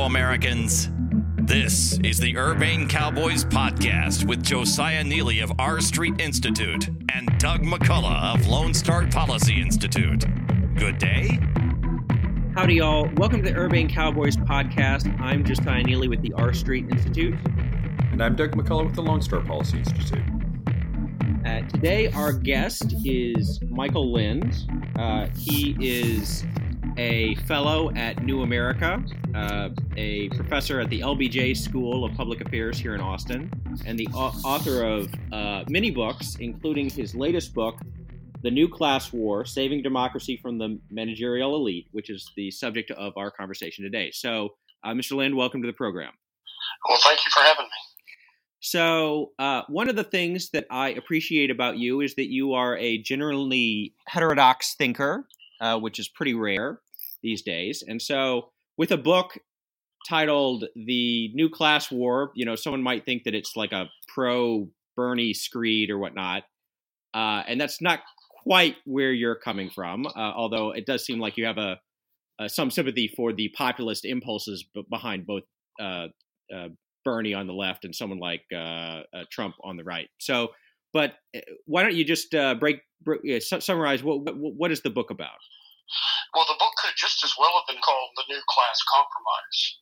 fellow Americans. This is the Urbane Cowboys podcast with Josiah Neeley of R Street Institute and Doug McCullough of Lone Star Policy Institute. Good day. Howdy, y'all. Welcome to the Urbane Cowboys podcast. I'm Josiah Neeley with the R Street Institute. And I'm Doug McCullough with the Lone Star Policy Institute. Uh, today, our guest is Michael Lind. Uh, he is a fellow at New America, uh, a professor at the LBJ School of Public Affairs here in Austin, and the author of uh, many books, including his latest book, The New Class War Saving Democracy from the Managerial Elite, which is the subject of our conversation today. So, uh, Mr. Lind, welcome to the program. Well, thank you for having me. So, uh, one of the things that I appreciate about you is that you are a generally heterodox thinker, uh, which is pretty rare these days. And so, with a book titled "The New Class War," you know, someone might think that it's like a pro Bernie screed or whatnot, uh, and that's not quite where you're coming from. Uh, although it does seem like you have a, a, some sympathy for the populist impulses behind both uh, uh, Bernie on the left and someone like uh, Trump on the right. So, but why don't you just break, break summarize what, what what is the book about? Well, the book could just as well have been called The New Class Compromise.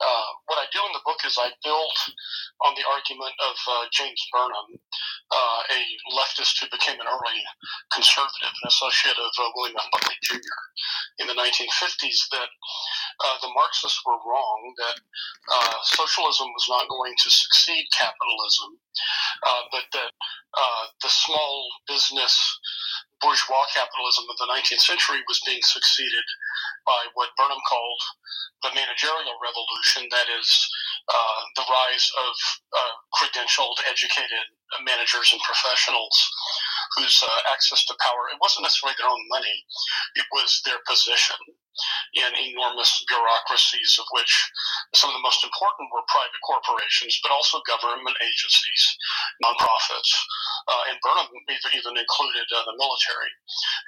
Uh, what I do in the book is I build on the argument of uh, James Burnham, uh, a leftist who became an early conservative, an associate of uh, William F. Buckley Jr. in the 1950s, that uh, the Marxists were wrong, that uh, socialism was not going to succeed capitalism, but that the small business bourgeois capitalism of the 19th century was being succeeded by what Burnham called the managerial revolution, that is, uh, the rise of uh, credentialed, educated managers and professionals whose uh, access to power, it wasn't necessarily their own money, it was their position in enormous bureaucracies, of which some of the most important were private corporations, but also government agencies, nonprofits, uh, and Burnham even included uh, the military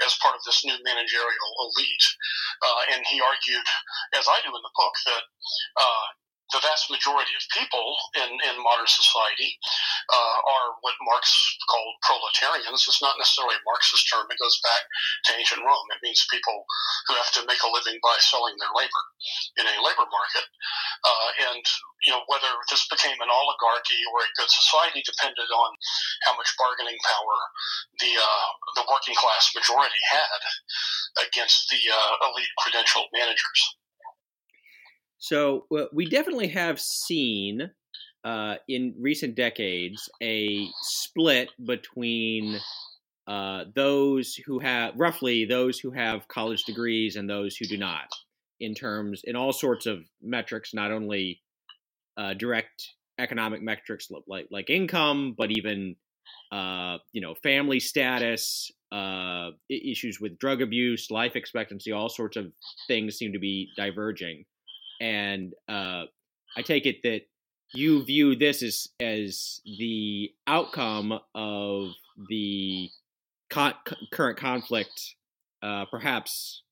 as part of this new managerial elite. Uh, and he argued, as I do in the book, that uh, the vast majority of people in, in modern society uh, are what Marx called proletarians. It's not necessarily a Marxist term. It goes back to ancient Rome. It means people who have to make a living by selling their labor in a labor market. Uh, and you know whether this became an oligarchy or a good society depended on how much bargaining power the uh, the working class majority had against the uh, elite credentialed managers. So well, we definitely have seen uh, in recent decades a split between uh, those who have roughly those who have college degrees and those who do not, in terms in all sorts of metrics, not only uh, direct economic metrics like like income, but even uh, you know family status, uh, issues with drug abuse, life expectancy, all sorts of things seem to be diverging. And uh, I take it that you view this as as the outcome of the current conflict, uh, perhaps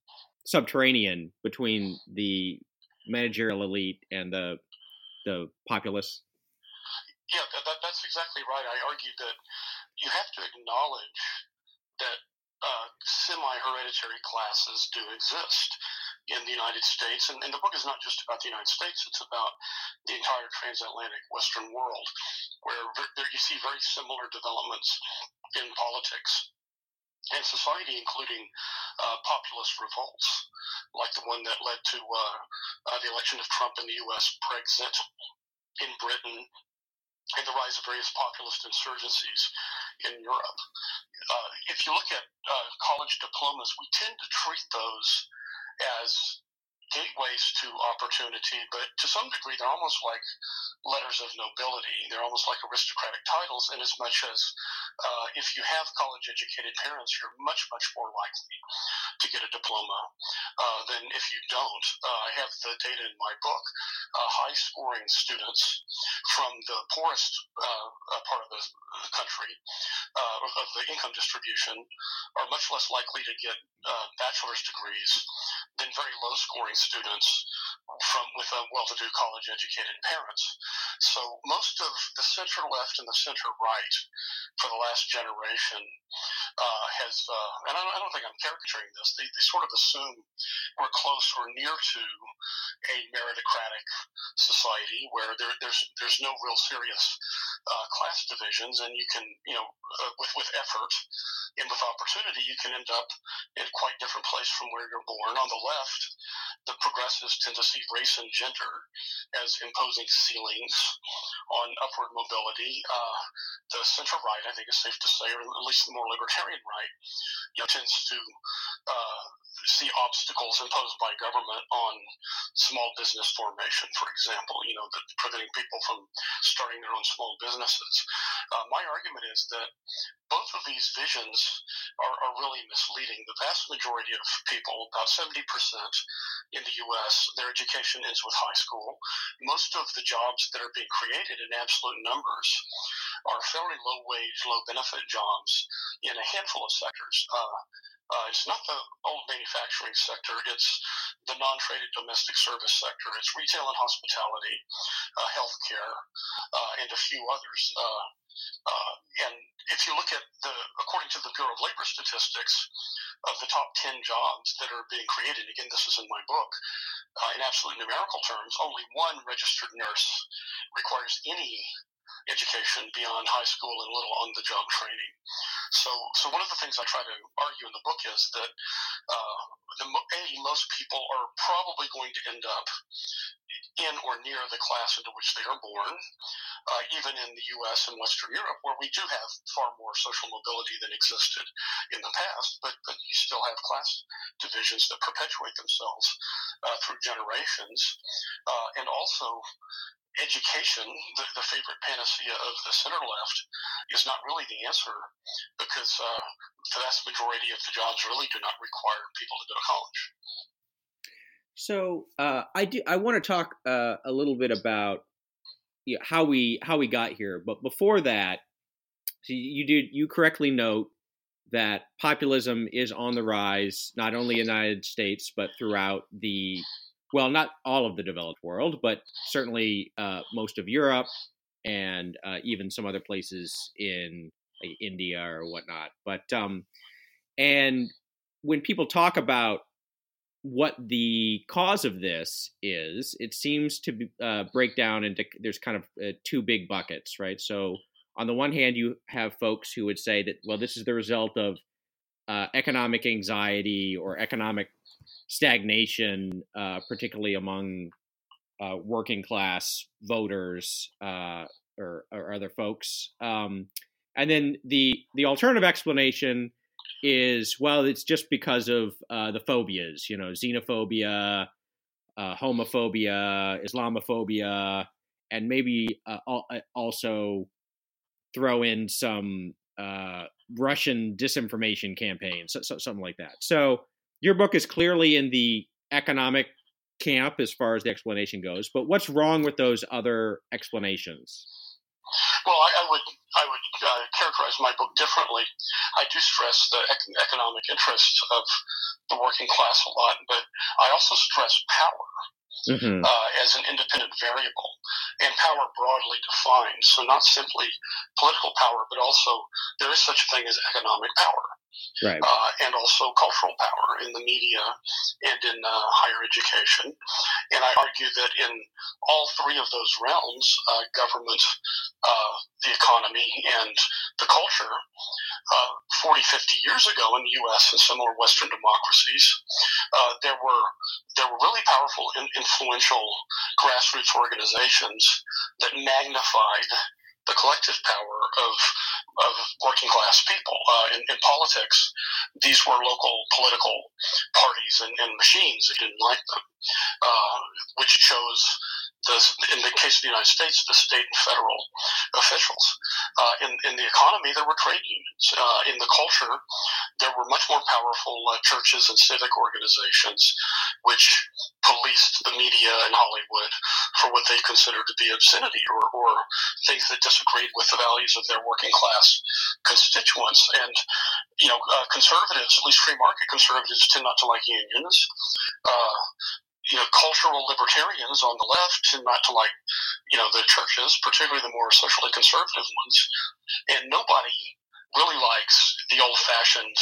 subterranean between the managerial elite and the the populace. Yeah, that, that's exactly right. I argue that you have to acknowledge that uh, semi-hereditary classes do exist in the United States. And, and, the book is not just about the United States, it's about the entire transatlantic Western world, where there you see very similar developments in politics and society, including uh, populist revolts, like the one that led to uh, uh, the election of Trump in the U.S., Brexit in Britain, and the rise of various populist insurgencies in Europe. Uh, if you look at uh, college diplomas, we tend to treat those as gateways to opportunity, but to some degree, they're almost like letters of nobility. They're almost like aristocratic titles, in as much as uh, if you have college educated parents, you're much, much more likely to get a diploma uh, than if you don't. Uh, I have the data in my book. Uh, high scoring students from the poorest uh, uh, part of the, country, of the income distribution, are much less likely to get bachelor's degrees than very low scoring students from with a well-to-do college-educated parents. So most of the center left and the center right for the last generation uh, has, uh, and I don't, I don't, think I'm caricaturing this. They, they sort of assume we're close or near to a meritocratic society where there, there's there's no real serious uh, class divisions, and you can you know uh, with with effort and with opportunity you can end up in quite different place from where you're born. On the left, the progressives tend to see race and gender as imposing ceilings on upward mobility. Uh, the center right, I think, is safe to say, or at least the more libertarian right, you know, tends to uh, see obstacles imposed by government on small business formation, for example, you know, the, preventing people from starting their own small businesses. Uh, my argument is that both of these visions are, are, really misleading. The vast majority of people, about 70% in the U.S., their education ends with high school. Most of the jobs that are being created in absolute numbers are fairly low wage, low benefit jobs in a handful of sectors. Uh, uh, it's not the old manufacturing sector, it's the non traded domestic service sector. It's retail and hospitality, uh, healthcare, uh, and a few others. Uh, uh, and if you look at the, according to the Bureau of Labor Statistics, of the top 10 jobs that are being created, again, this is in my book, uh, in absolute numerical terms, only one registered nurse requires any education beyond high school and a little on the job training. So, so one of the things I try to argue in the book is that uh, the, a most people are probably going to end up in or near the class into which they are born, uh, even in the U.S. and Western Europe, where we do have far more social mobility than existed in the past, but, but you still have class divisions that perpetuate themselves uh, through generations, uh, and also education, the, the, favorite panacea of the center left, is not really the answer because uh, the vast majority of the jobs really do not require people to go to college. So uh, I do. I want to talk uh, a little bit about you know, how we how we got here, but before that, so you did you correctly note that populism is on the rise, not only in the United States but throughout the well, not all of the developed world, but certainly uh, most of Europe and uh, even some other places in like, India or whatnot. But um, and when people talk about what the cause of this is, it seems to be, uh, break down into there's kind of uh, two big buckets, right? So on the one hand, you have folks who would say that well, this is the result of uh, economic anxiety or economic stagnation, uh, particularly among uh, working class voters uh, or, or, other folks. Um, and then the the alternative explanation is well, it's just because of uh, the phobias, you know, xenophobia, uh, homophobia, Islamophobia, and maybe uh, also throw in some Russian disinformation campaigns, so, so, something like that. So your book is clearly in the economic camp as far as the explanation goes, but what's wrong with those other explanations? Well, I, I would I would uh, characterize my book differently. I do stress the ec- economic interests of the working class a lot, but I also stress power mm-hmm. uh, as an independent variable and power broadly defined. So not simply political power, but also there is such a thing as economic power right. uh, and also cultural power in the media and in uh, higher education. And I argue that in all three of those realms, uh, government, uh, the economy, and the culture, uh, 40, 50 years ago in the U.S. and similar Western democracies, uh, there were there were really powerful, and influential grassroots organizations that magnified the collective power of of working class people. Uh, in, in, politics, these were local political parties and, and machines that didn't like them, uh, which chose in the case of the United States, the state and federal officials. Uh, in, in the economy, there were trade unions. Uh, in the culture, there were much more powerful uh, churches and civic organizations which policed the media in Hollywood for what they considered to be obscenity or, or things that disagreed with the values of their working class constituents. And, you know, uh, conservatives, at least free market conservatives, tend not to like unions. You know, cultural libertarians on the left tend not to like, you know, the churches, particularly the more socially conservative ones, and nobody really likes the old-fashioned,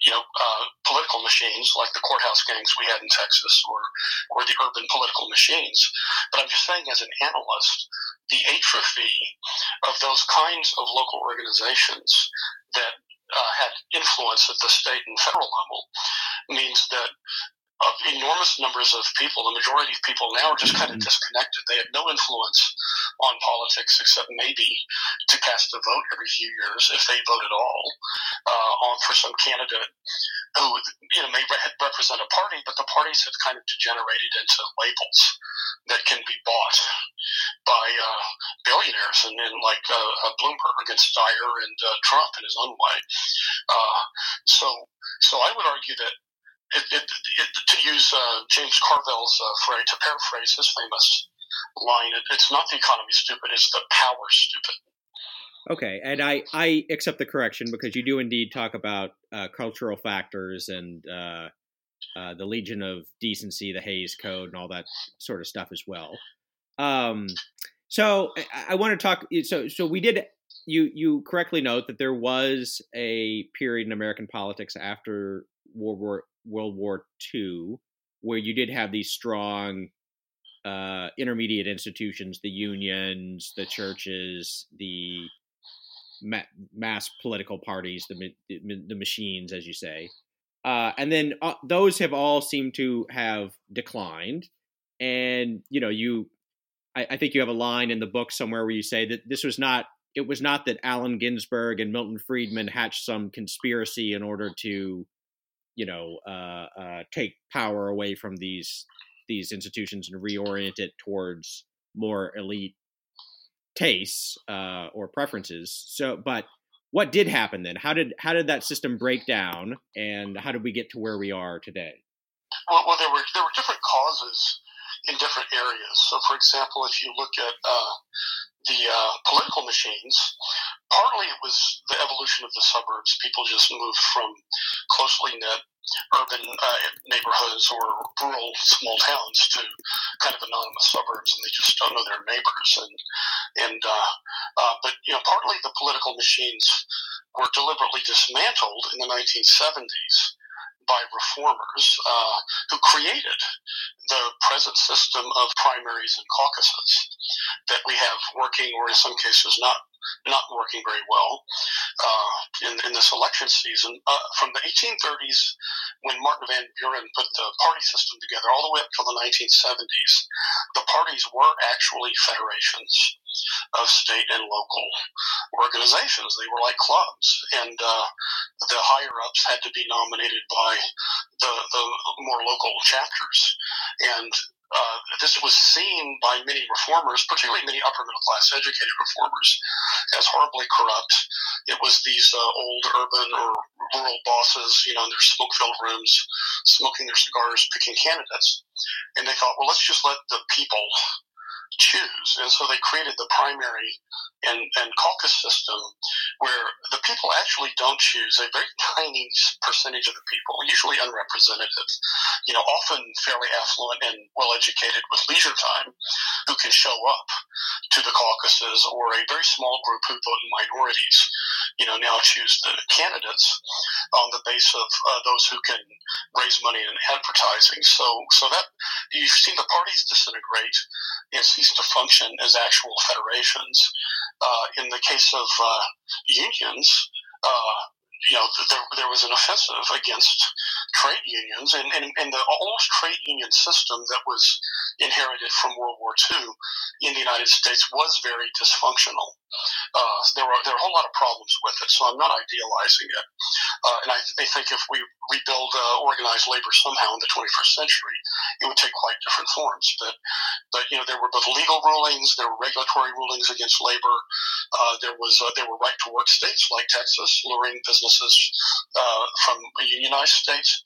you know, uh, political machines like the courthouse gangs we had in Texas, or or the urban political machines. But I'm just saying, as an analyst, the atrophy of those kinds of local organizations that uh, had influence at the state and federal level means that enormous numbers of people, the majority of people now are just kind of mm-hmm. disconnected. They have no influence on politics except maybe to cast a vote every few years, if they vote at all, uh, on for some candidate who you know may re- represent a party, but the parties have kind of degenerated into labels that can be bought by uh, billionaires and, and like uh, uh Bloomberg and Steyer and uh, Trump in his own way. Uh, so, so I would argue that it, it, it, to use uh, James Carville's uh, phrase, to paraphrase his famous line, it's not the economy stupid, it's the power stupid. Okay, and I, I accept the correction because you do indeed talk about uh, cultural factors and uh, uh, the Legion of Decency, the Hays Code, and all that sort of stuff as well. Um, so I, I want to talk. So so we did. You you correctly note that there was a period in American politics after World War World War II, where you did have these strong uh, intermediate institutions, the unions, the churches, the ma- mass political parties, the, the machines, as you say. Uh, and then uh, those have all seemed to have declined. And, you know, you, I, I think you have a line in the book somewhere where you say that this was not, it was not that Allen Ginsberg and Milton Friedman hatched some conspiracy in order to you know uh, uh, take power away from these these institutions and reorient it towards more elite tastes uh, or preferences. So, but what did happen then? How did how did that system break down, and how did we get to where we are today? Well, well there were there were different causes in different areas. So, for example, if you look at uh, the uh, political machines, partly it was the evolution of the suburbs. People just moved from closely knit urban uh, neighborhoods or rural small towns to kind of anonymous suburbs, and they just don't know their neighbors. And and uh, uh, but you know, partly the political machines were deliberately dismantled in the 1970s by reformers uh, who created the present system of primaries and caucuses that we have working, or in some cases not not working very well uh, in, in this election season. Uh, from the 1830s, when Martin Van Buren put the party system together, all the way up till the 1970s, the parties were actually federations of state and local organizations. They were like clubs, and uh, the higher ups had to be nominated by the, the more local chapters. And uh, this was seen by many reformers, particularly many upper middle class educated reformers, as horribly corrupt. It was these uh, old urban or rural bosses, you know, in their smoke filled rooms, smoking their cigars, picking candidates. And they thought, well, let's just let the people choose. And so they created the primary and, and caucus system where the people actually don't choose. A very tiny percentage of the people, usually unrepresented, you know, often fairly affluent and well educated with leisure time, who can show up to the caucuses, or a very small group who vote in minorities, you know, now choose the candidates on the of uh, those who can raise money in advertising. So, so that you've seen the parties disintegrate and cease to function as actual federations. Uh, in the case of uh, unions, uh, you know, there, there was an offensive against trade unions, and, and, and the old trade union system that was inherited from World War II in the United States was very dysfunctional. Uh, there were there were a whole lot of problems with it, so I'm not idealizing it. Uh, and I, I, think if we rebuild uh, organized labor somehow in the 21st century, it would take quite different forms. But but you know there were both legal rulings, there were regulatory rulings against labor. Uh, there was uh, there were right to work states like Texas luring businesses uh, from unionized states,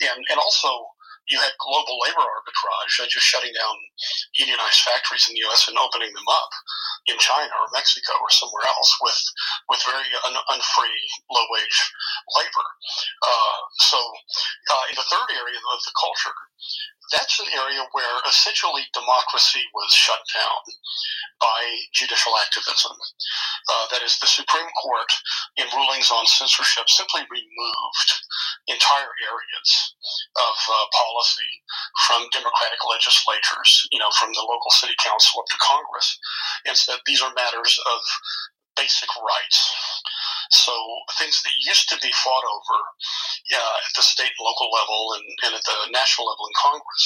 and and also you had global labor arbitrage, uh, just shutting down unionized factories in the U.S. and opening them up in China or Mexico or somewhere else with with very un- unfree, low wage labor. Uh, so, uh, in the third area of the culture, that's an area where essentially democracy was shut down by judicial activism. Uh, that is, the Supreme Court, in rulings on censorship, simply removed entire areas of uh, policy from democratic legislatures, you know, from the local city council up to Congress, and said these are matters of basic rights. So things that used to be fought over uh, at the state and local level and, and at the national level in Congress,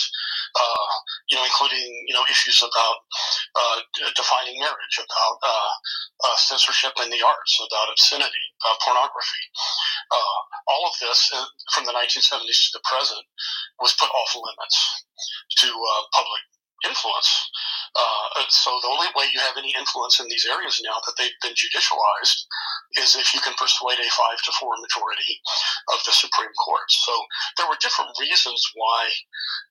uh, you know, including you know issues about uh, defining marriage, about uh, uh, censorship in the arts, about obscenity, pornography. Uh, all of this from the 1970s to the present was put off limits to public influence. Uh, so the only way you have any influence in these areas now that they've been judicialized is if you can persuade a five to four majority of the Supreme Court. So there were different reasons why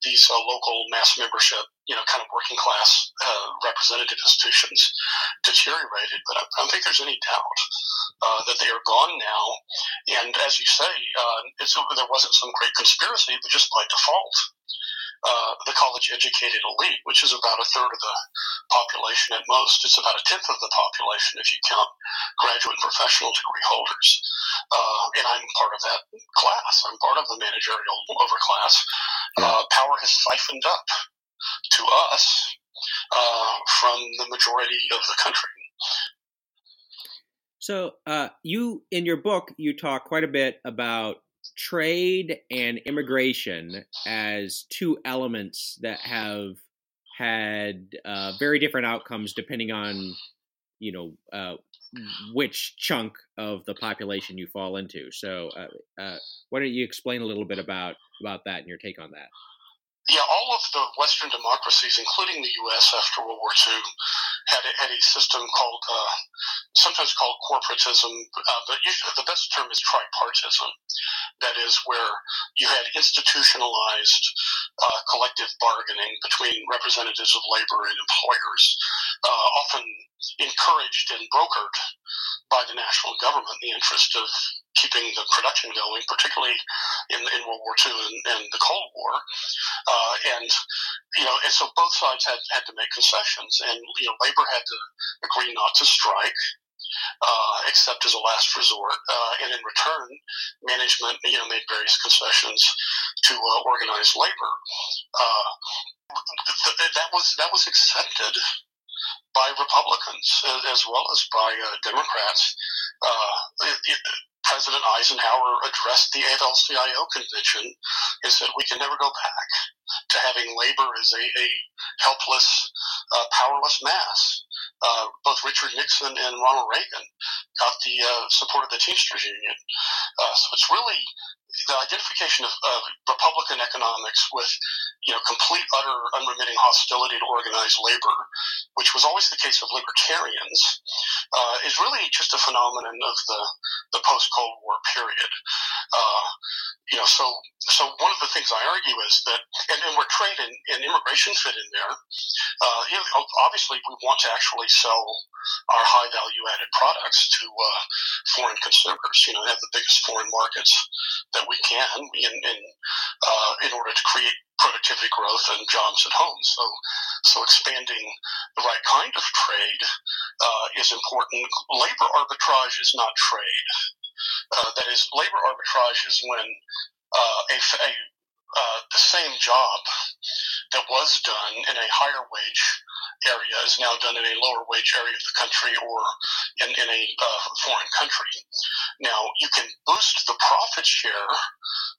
these uh, local mass membership, you know, kind of working class uh, representative institutions deteriorated. But I don't think there's any doubt uh, that they are gone now. And as you say, uh, there wasn't some great conspiracy, but just by default uh, the college educated elite, which is about a third of the population at most. It's about a tenth of the population if you count graduate and professional degree holders. Uh, and I'm part of that class. I'm part of the managerial overclass. Uh, power has siphoned up to us uh, from the majority of the country. So, uh, you in your book, you talk quite a bit about trade and immigration as two elements that have had uh, very different outcomes depending on you know uh, which chunk of the population you fall into. So, uh, uh why don't you explain a little bit about about that and your take on that? Yeah, all of the Western democracies, including the U.S. after World War II, had a, had a system called, uh, sometimes called corporatism, uh, but usually the best term is tripartism. That is where you had institutionalized uh, collective bargaining between representatives of labor and employers, uh, often encouraged and brokered by the national government in the interest of keeping the production going, particularly in, in World War II and, and the Cold War. Uh, and, you know, and so both sides had, had to make concessions and, you know, labor had to agree not to strike. Uh, except as a last resort, uh, and in return, management, you know, made various concessions to uh, organize labor. Uh, th- that was that was accepted by Republicans as well as by uh, Democrats. Uh, it, it, President Eisenhower addressed the AFL-CIO convention and said we can never go back to having labor as a, a helpless, uh, powerless mass. Uh, both Richard Nixon and Ronald Reagan got the uh, support of the Teamsters Union. Uh, so it's really the identification of, of, Republican economics with, you know, complete, utter, unremitting hostility to organized labor, which was always the case of libertarians, uh, is really just a phenomenon of the, the post-Cold War period. Uh, you know, so so one of the things I argue is that, and, and where trade and, and immigration fit in there, uh, you know, obviously we want to actually sell our high value added products to uh, foreign consumers. You know, have the biggest foreign markets that we can in in, uh, in order to create productivity growth and jobs at home. So, so expanding the right kind of trade uh, is important. Labor arbitrage is not trade. Uh, that is, labor arbitrage is when uh, a, a uh, the same job that was done in a higher wage area is now done in a lower wage area of the country or in, in a uh, foreign country. Now, you can boost the profit share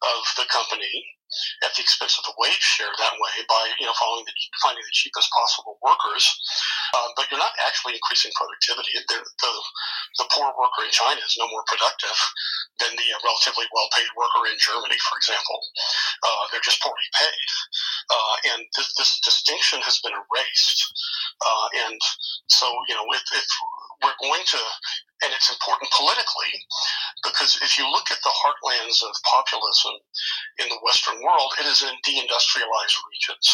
of the company at the expense of the wage share that way by you know following the, finding the cheapest possible workers, uh, but you're not actually increasing productivity. The, the, the poor worker in China is no more productive than the uh, relatively well-paid worker in Germany, for example. Uh, they're just poorly paid, uh, and this, this, distinction has been erased. Uh, and so you know if, if we're going to and it's important politically because if you look at the heartlands of populism in the Western world, it is in deindustrialized regions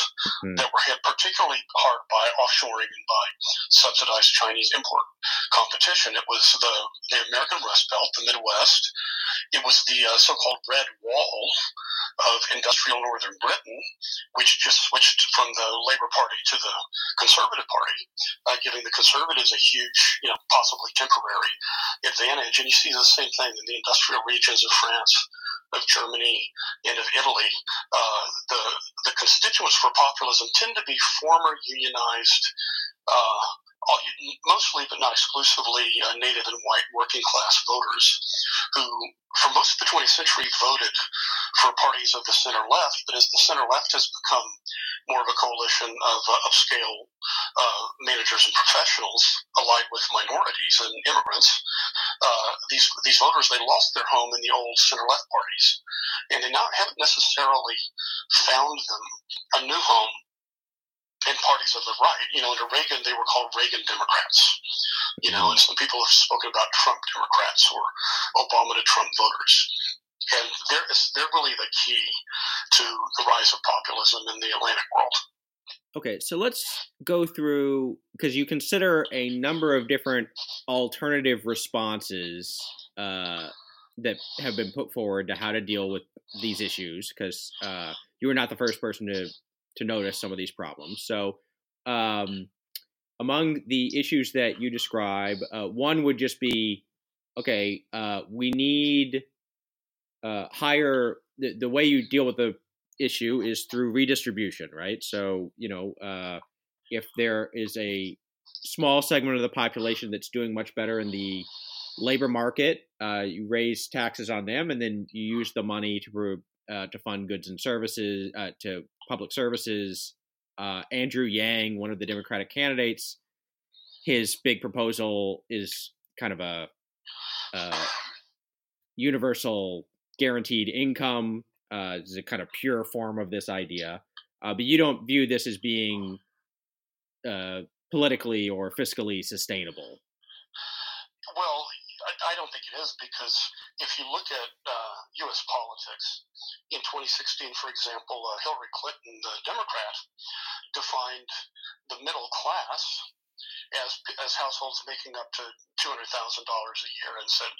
mm-hmm. that were hit particularly hard by offshoring and by subsidized Chinese import competition. It was the, the American Rust Belt, the Midwest. It was the uh, so-called Red Wall of industrial northern Britain, which just switched from the Labour Party to the Conservative Party, uh, giving the Conservatives a huge, you know, possibly temporary advantage. And you see the same thing in the industrial regions of France, of Germany, and of Italy. Uh, the the constituents for populism tend to be former unionized. Uh, mostly but not exclusively uh, native and white working class voters who, for most of the 20th century, voted for parties of the center left. But as the center left has become more of a coalition of uh, upscale uh, managers and professionals allied with minorities and immigrants, uh, these these voters they lost their home in the old center left parties, and they not haven't necessarily found them a new home in parties of the right. You know, under Reagan, they were called Reagan Democrats. You know, and some people have spoken about Trump Democrats or Obama to Trump voters. And they're, they're really the key to the rise of populism in the Atlantic world. Okay, so let's go through because you consider a number of different alternative responses uh, that have been put forward to how to deal with these issues. Because uh, you were not the first person to to notice some of these problems. So, um, among the issues that you describe, uh, one would just be okay, uh, we need uh, higher, the, the way you deal with the issue is through redistribution, right? So, you know, uh, if there is a small segment of the population that's doing much better in the labor market, uh, you raise taxes on them, and then you use the money to uh, to fund goods and services, uh, to public services. Uh, Andrew Yang, one of the Democratic candidates, his big proposal is kind of a, a universal guaranteed income. Uh, is a kind of pure form of this idea, uh, but you don't view this as being uh, politically or fiscally sustainable. Well, I, I don't think it is because if you look at uh, U.S. politics in 2016, for example, uh, Hillary Clinton, the Democrat, defined the middle class as as households making up to two hundred thousand dollars a year, and said,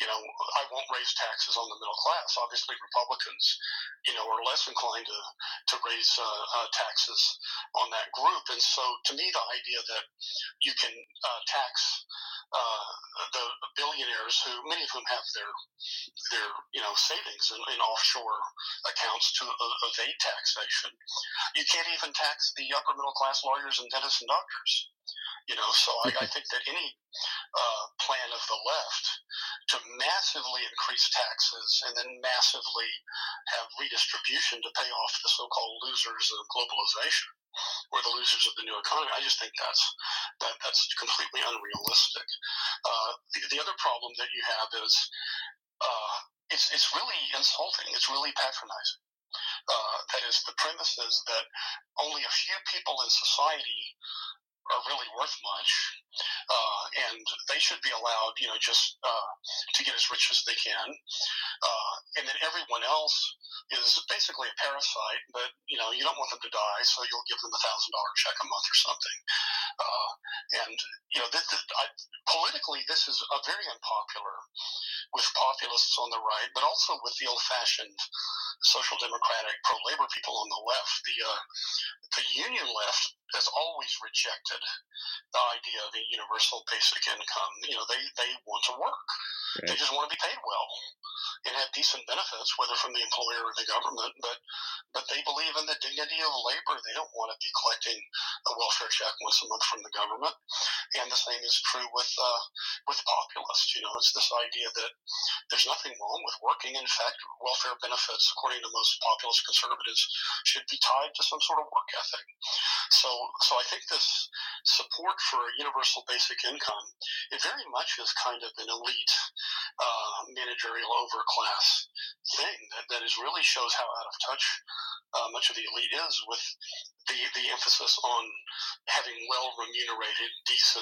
you know, I won't raise taxes on the middle class. Obviously, Republicans, you know, are less inclined to to raise uh, uh, taxes on that group. And so, to me, the idea that you can uh, tax uh, the billionaires who many of whom have their their you know savings in, in offshore accounts to uh, evade taxation. You can't even tax the upper middle class lawyers and dentists and doctors. You know, so I, I think that any uh, plan of the left to massively increase taxes and then massively have redistribution to pay off the so-called losers of globalization or the losers of the new economy. I just think that's that that's completely unrealistic. Uh, the, the other problem that you have is uh, it's it's really insulting. It's really patronizing. Uh, that is, the premise is that only a few people in society are really worth much, uh, and they should be allowed, you know, just uh, to get as rich as they can, uh, and then everyone else is basically a parasite, but you know you don't want them to die, so you'll give them a thousand dollar check a month or something. Uh, and you know, th- th- I, politically, this is a very unpopular with populists on the right, but also with the old fashioned social democratic pro labor people on the left. The uh, the union left has always rejected the idea of a universal basic income. You know, they they want to work. Right. They just want to be paid well and have decent benefits, whether from the employer or the government. But but they believe in the dignity of labor. They don't want to be collecting a welfare check once a month from the government. And the same is true with uh, with populists. You know, it's this idea that there's nothing wrong with working. In fact, welfare benefits, according to most populist conservatives, should be tied to some sort of work ethic. So so I think this support for a universal basic income, it very much is kind of an elite uh, managerial overclass thing that, that is really shows how out of touch uh, much of the elite is with the, the emphasis on having well remunerated, decent,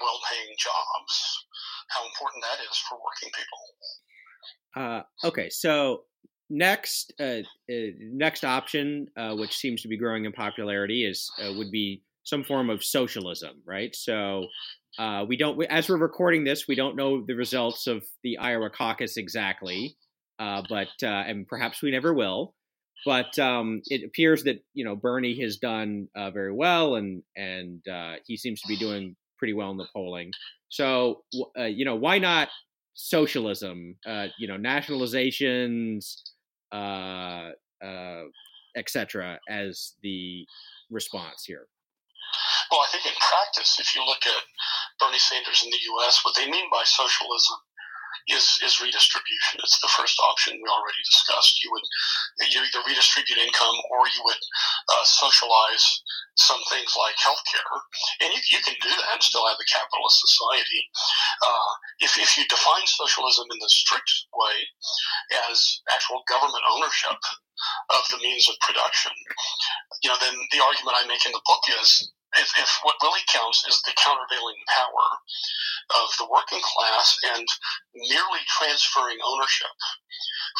well paying jobs, how important that is for working people. Uh, okay, so next uh, uh, next option, uh, which seems to be growing in popularity, is uh, would be some form of socialism, right? So uh, we don't, as we're recording this, we don't know the results of the Iowa caucus exactly. but and perhaps we never will. But um, it appears that you know Bernie has done uh, very well, and and uh, he seems to be doing pretty well in the polling. So uh, you know why not socialism? Uh, you know nationalizations, etc. As the response here. Well, I think in practice, if you look at Bernie Sanders in the U.S., what they mean by socialism is is redistribution. It's the first option we already discussed. You would you either redistribute income or you would uh, socialize some things like healthcare, and you, you can do that and still have a capitalist society. Uh, if if you define socialism in the strict way as actual government ownership of the means of production, you know, then the argument I make in the book is if, if what really counts is the countervailing power of the working class and merely transferring ownership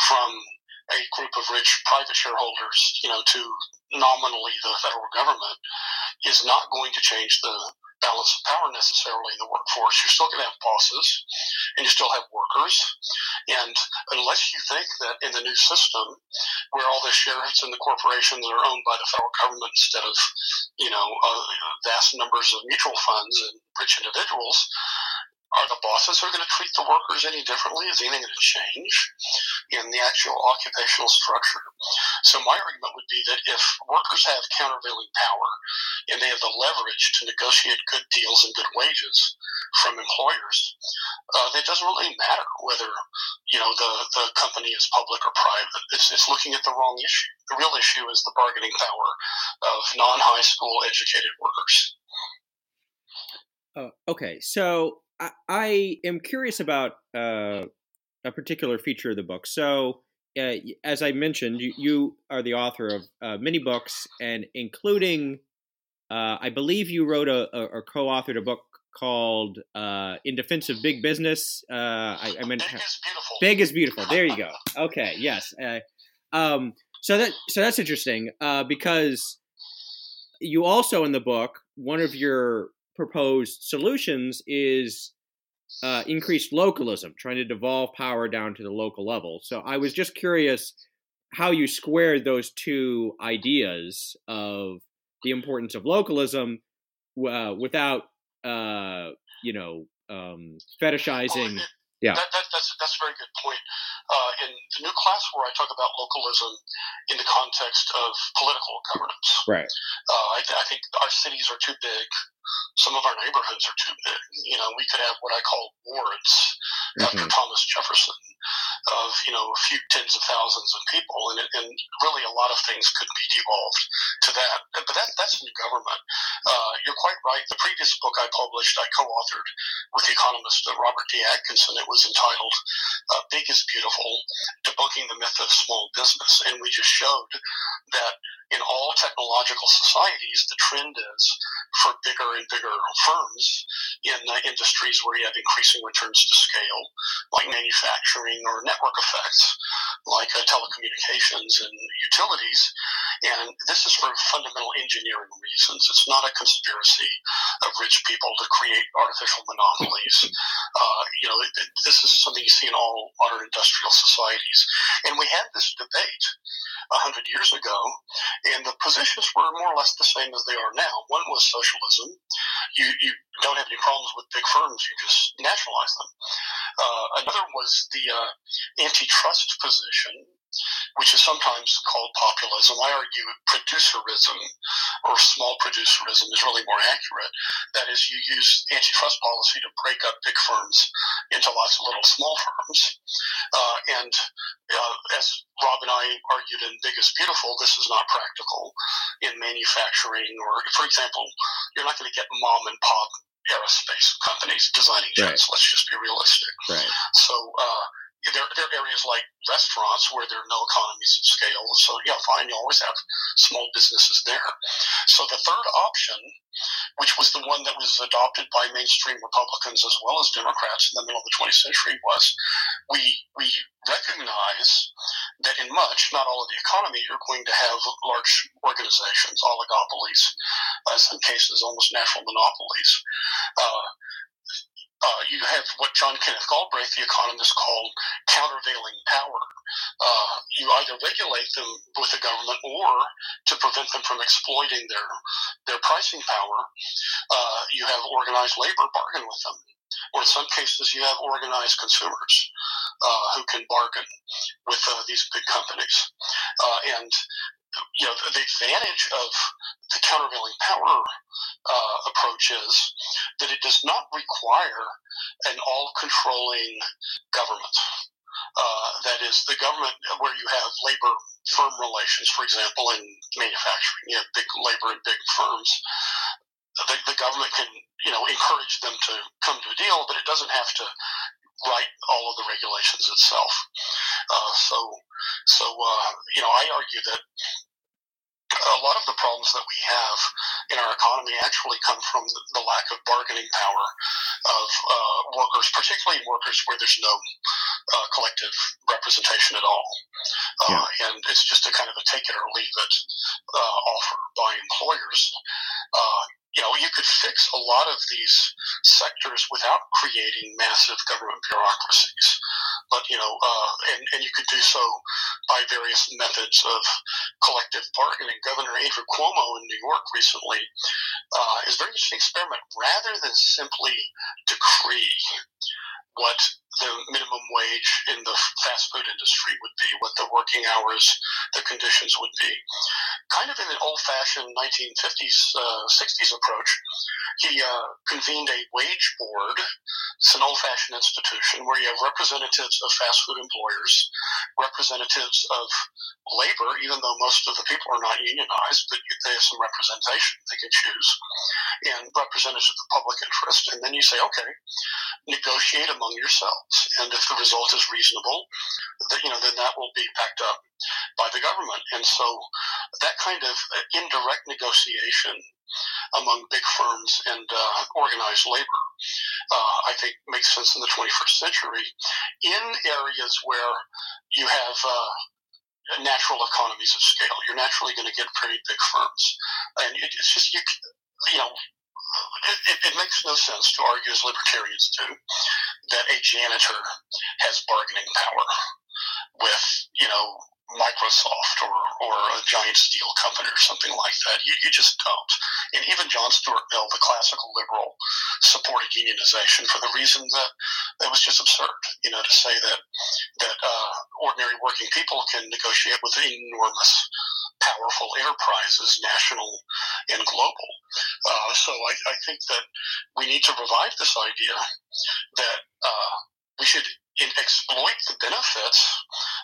from a group of rich private shareholders, you know, to nominally the federal government is not going to change the balance of power necessarily in the workforce. You're still going to have bosses and you still have workers. And unless you think that in the new system where all the shares in the corporations are owned by the federal government instead of, you know, uh, vast numbers of mutual funds and rich individuals, are the bosses are going to treat the workers any differently? Is anything going to change in the actual occupational structure? So my argument would be that if workers have countervailing power and they have the leverage to negotiate good deals and good wages from employers, uh, it doesn't really matter whether you know the, the company is public or private. It's, it's looking at the wrong issue. The real issue is the bargaining power of non-high school educated workers. Uh, okay, so I, I am curious about uh, a particular feature of the book. So, uh, as I mentioned, you, you, are the author of uh, many books, and including, uh, I believe you wrote a, a or co-authored a book called uh, "In Defense of Big Business." Uh, I, I meant big is beautiful. Big is beautiful. There you go. Okay, yes. Um, so that so that's interesting because you also in the book one of your proposed solutions is uh, increased localism, trying to devolve power down to the local level. So I was just curious how you squared those two ideas of the importance of localism uh, without, uh, you know, um, fetishizing. Yeah, that, that, that's that's a very good point. Uh, in the new class war I talk about localism in the context of political governance, right? Uh, I, th- I think our cities are too big some of our neighborhoods are too big. You know, we could have what I call wards mm-hmm. Thomas Jefferson of, you know, a few tens of thousands of people. And, and really a lot of things could be devolved to that. But that, that's new government. Uh, you're quite right. The previous book I published, I co-authored with the economist Robert D. Atkinson. It was entitled uh, Big is Beautiful, Debunking the Myth of Small Business. And we just showed that in all technological societies, the trend is for bigger and bigger firms in industries where you have increasing returns to scale, like manufacturing or network effects, like uh, telecommunications and utilities. And this is for fundamental engineering reasons. It's not a conspiracy of rich people to create artificial monopolies. Uh, you know, this is something you see in all modern industrial societies. And we had this debate a hundred years ago and the positions were more or less the same as they are now. One was socialism. You, you don't have any problems with big firms, you just nationalize them. Uh, another was the uh, antitrust position, which is sometimes called populism. I argue producerism or small producerism is really more accurate. That is, you use antitrust policy to break up big firms into lots of little small firms. Uh, and uh, as Rob and I argued in Big is Beautiful, this is not practical in manufacturing or, for example, you're not going to get mom and pop aerospace companies designing jets. Right. Let's just be realistic. Right. So, uh, there, there are areas like restaurants where there are no economies of scale. So, yeah, fine, you always have small businesses there. So, the third option, which was the one that was adopted by mainstream Republicans as well as Democrats in the middle of the 20th century, was we, we recognize that in much, not all of the economy, you're going to have large organizations, oligopolies, in some cases, almost natural monopolies. Uh, uh, you have what John Kenneth Galbraith, the economist, called countervailing power. Uh, you either regulate them with the government or to prevent them from exploiting their their pricing power, uh, you have organized labor bargain with them. Or in some cases, you have organized consumers uh, who can bargain with uh, these big companies. Uh, and you know, the advantage of the countervailing power uh, approach is that it does not require an all-controlling government. Uh, that is, the government where you have labor firm relations, for example, in manufacturing, you have big labor and big firms. The, the government can, you know, encourage them to come to a deal, but it doesn't have to write all of the regulations itself. Uh, so, so uh, you know, I argue that a lot of the problems that we have in our economy actually come from the lack of bargaining power of uh, workers, particularly workers where there's no uh, collective representation at all. Uh, yeah. And it's just a kind of a take it or leave it uh, offer by employers. You know, you could fix a lot of these sectors without creating massive government bureaucracies. But, you know, uh, and, and you could do so by various methods of collective bargaining. Governor Andrew Cuomo in New York recently uh, is very interesting experiment. Rather than simply decree what the minimum wage in the fast food industry would be, what the working hours, the conditions would be. Kind of in an old fashioned 1950s, uh, 60s approach, he uh, convened a wage board. It's an old fashioned institution where you have representatives of fast food employers, representatives of labor, even though most of the people are not unionized, but they have some representation they can choose, and representatives of the public interest. And then you say, okay, negotiate among yourselves. And if the result is reasonable, you know, then that will be backed up by the government. And so that kind of indirect negotiation among big firms and uh, organized labor, uh, I think makes sense in the 21st century in areas where you have uh, natural economies of scale. You're naturally going to get pretty big firms, and it's just you, you know. It, it, makes no sense to argue, as libertarians do, that a janitor has bargaining power with, you know, Microsoft or, or a giant steel company or something like that. You, you just don't. And even John Stuart Mill, the classical liberal, supported unionization for the reason that that was just absurd. You know, to say that that uh, ordinary working people can negotiate with enormous, powerful enterprises, national and global. Uh, so I, I think that we need to revive this idea that uh, we should exploit the benefits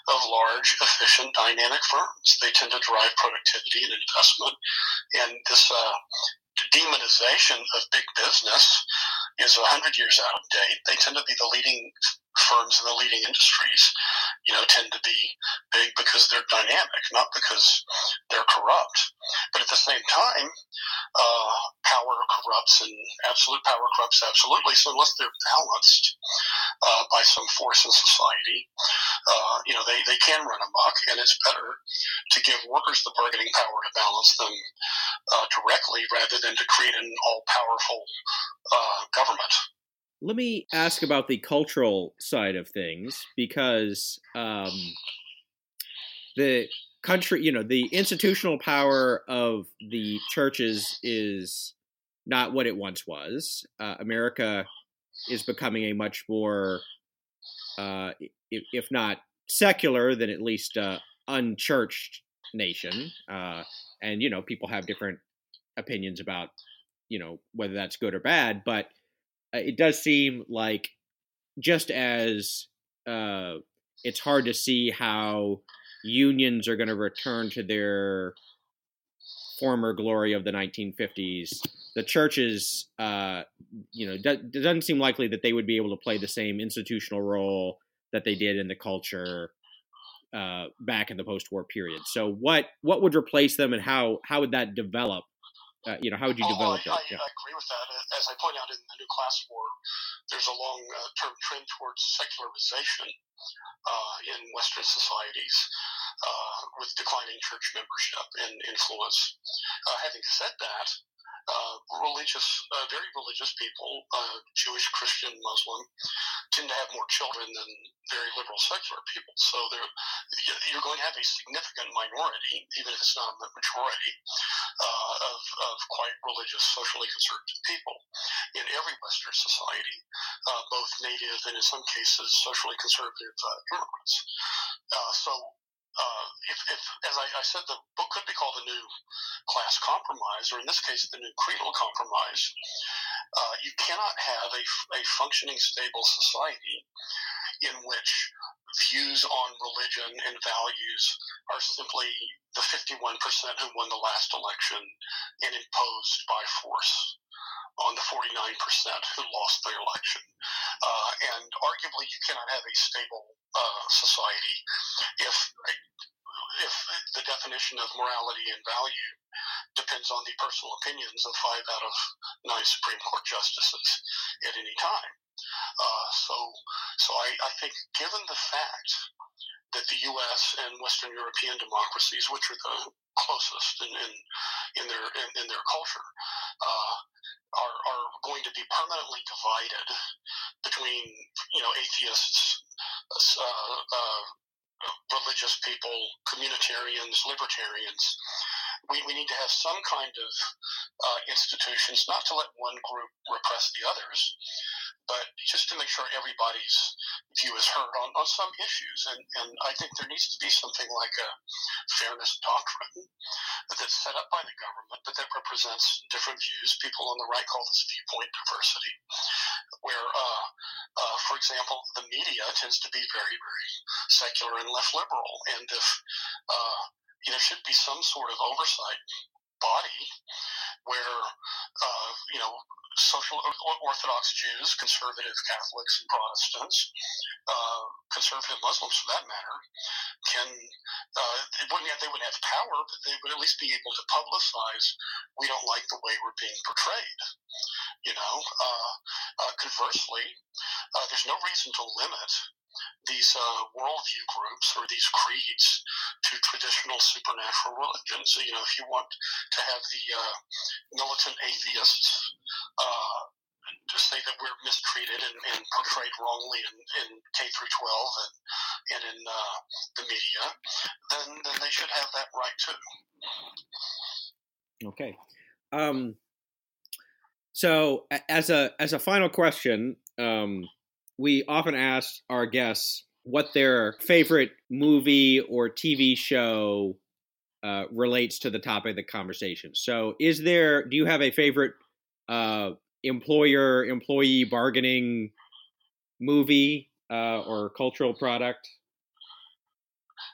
of large, efficient, dynamic firms. They tend to drive productivity and investment. And this uh, demonization of big business is 100 years out of date. They tend to be the leading firms in the leading industries, you know, tend to be big because they're dynamic, not because they're corrupt. But at the same time, uh, power corrupts and absolute power corrupts absolutely. So unless they're balanced uh, by some force in society, uh, you know, they, they can run amok, and it's better to give workers the bargaining power to balance them uh, directly rather than to create an all powerful uh, government let me ask about the cultural side of things because um, the country, you know, the institutional power of the churches is not what it once was. Uh, America is becoming a much more, uh, if, if, not secular, then at least uh, unchurched nation. Uh, and, you know, people have different opinions about, you know, whether that's good or bad, but uh, it does seem like just as uh, it's hard to see how unions are going to return to their former glory of the 1950s. The churches, uh, you know, it doesn't seem likely that they would be able to play the same institutional role that they did in the culture uh, back in the post-war period. So, what what would replace them, and how how would that develop uh, you know, how would you oh, develop I, that? I, yeah. I, agree with that. As I point out in the new class war, there's a long-term uh, trend towards secularization uh, in Western societies uh, with declining church membership and influence. Uh, having said that, uh, religious, uh, very religious people, Jewish, Christian, Muslim, tend to have more children than very liberal secular people. So you're going to have a significant minority, even if it's not a majority, of, of quite religious, socially conservative people in every Western society, uh, both native and in some cases socially conservative uh, immigrants. Uh, so uh, if, if, as I, I, said, the book could be called the new class compromise, or in this case, the new creedal compromise. Uh, you cannot have a, a functioning, stable society in which views on religion and values are simply the 51% who won the last election and imposed by force on the 49% who lost the election. Uh, and arguably, you cannot have a stable uh, society if if the definition of morality and value depends on the personal opinions of five out of nine Supreme Court justices at any time. Uh, so, so I, I think, given the fact that the U.S. and Western European democracies, which are the closest in in, in their in, in their culture, uh, are are going to be permanently divided between you know atheists, uh, uh, religious people, communitarians, libertarians. We, we need to have some kind of uh, institutions, not to let one group repress the others, but just to make sure everybody's view is heard on, on some issues. And, and I think there needs to be something like a fairness doctrine that's set up by the government, but that represents different views. People on the right call this viewpoint diversity, where, uh, uh, for example, the media tends to be very, very secular and left liberal. And if uh, you know, there should be some sort of oversight body where uh, you know social Orthodox Jews, conservative Catholics and Protestants, uh, conservative Muslims for that matter, can uh, they wouldn't have, they wouldn't have power, but they would at least be able to publicize we don't like the way we're being portrayed. You know, uh, uh conversely, uh, there's no reason to limit these uh, worldview groups or these creeds to traditional supernatural religions. So, you know, if you want to have the uh, militant atheists uh, to say that we're mistreated and, and portrayed wrongly in, in, K through 12 and, and in uh, the media, then, then they should have that right too. Okay. Um, so as a as a final question, um, we often ask our guests what their favorite movie or TV show uh, relates to the topic of the conversation. So, is there? Do you have a favorite uh, employer employee bargaining movie uh, or cultural product?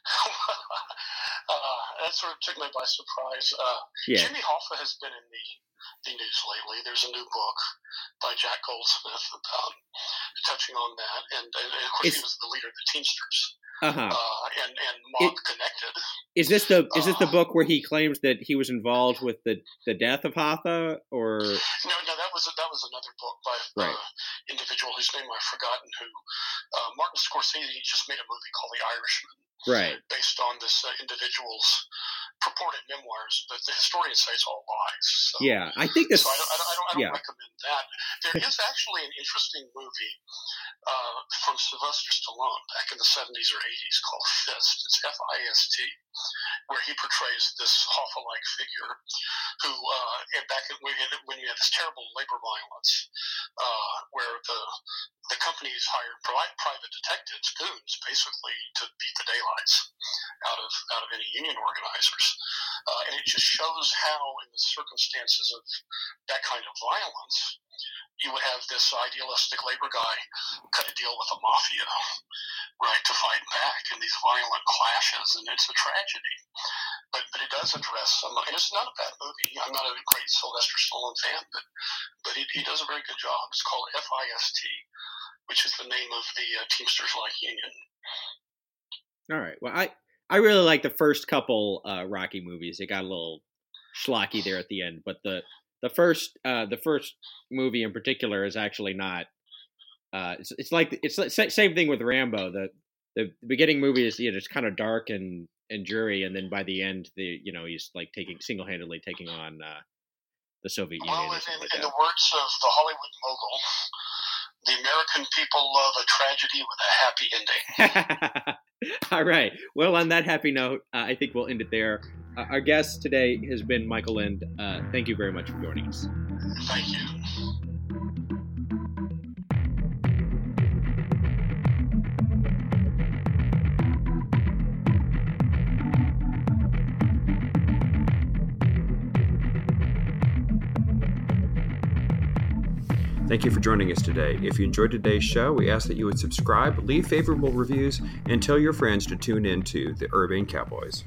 uh, that sort of took me by surprise. Uh, yeah. Jimmy Hoffa has been in the the news lately. There's a new book by Jack Goldsmith about touching on that, and, and of course it's, he was the leader of the Teamsters. Uh-huh. Uh, and and Mob it, Connected. Is this the is this the uh, book where he claims that he was involved with the, the death of Hoffa, or no? No, that was that was another book by right. an individual whose name I've forgotten. Who uh, Martin Scorsese just made a movie called The Irishman, right? Based on this uh, individual's purported memoirs, but the historian it's all lies. So, yeah, I think this. So I don't, I don't, I don't, yeah. recommend that. There is actually an interesting movie uh, from Sylvester Stallone back in the 70s or 80s called Fist. It's F I S T, where he portrays this Hoffa-like figure who, uh, back when, when you had this terrible labor violence, uh, where the the companies hired private detectives, goons, basically, to beat the daylights out of out of any union organizers. Uh, and it just shows how, in the circumstances of that kind of violence, you would have this idealistic labor guy cut a deal with the mafia, right, to fight back in these violent clashes, and it's a tragedy. But but it does address some, and it's not a bad movie. I'm not a great Sylvester Stallone fan, but but he, he does a very good job. It's called FIST, which is the name of the uh, Teamsters Like Union. All right. Well, I I really like the first couple uh, Rocky movies. It got a little schlocky there at the end, but the the first uh, the first movie in particular is actually not. Uh, it's, it's like it's the same thing with Rambo. The the beginning movie is you know it's kind of dark and and dreary, and then by the end, the you know he's like taking single handedly taking on uh, the Soviet well, Union. in, Like in the words of the Hollywood mogul, the American people love a tragedy with a happy ending. All right. Well, on that happy note, uh, I think we'll end it there. Uh, our guest today has been Michael Lind. Uh, thank you very much for joining us. Thank you. Thank you for joining us today. If you enjoyed today's show, we ask that you would subscribe, leave favorable reviews, and tell your friends to tune in to the Urbane Cowboys.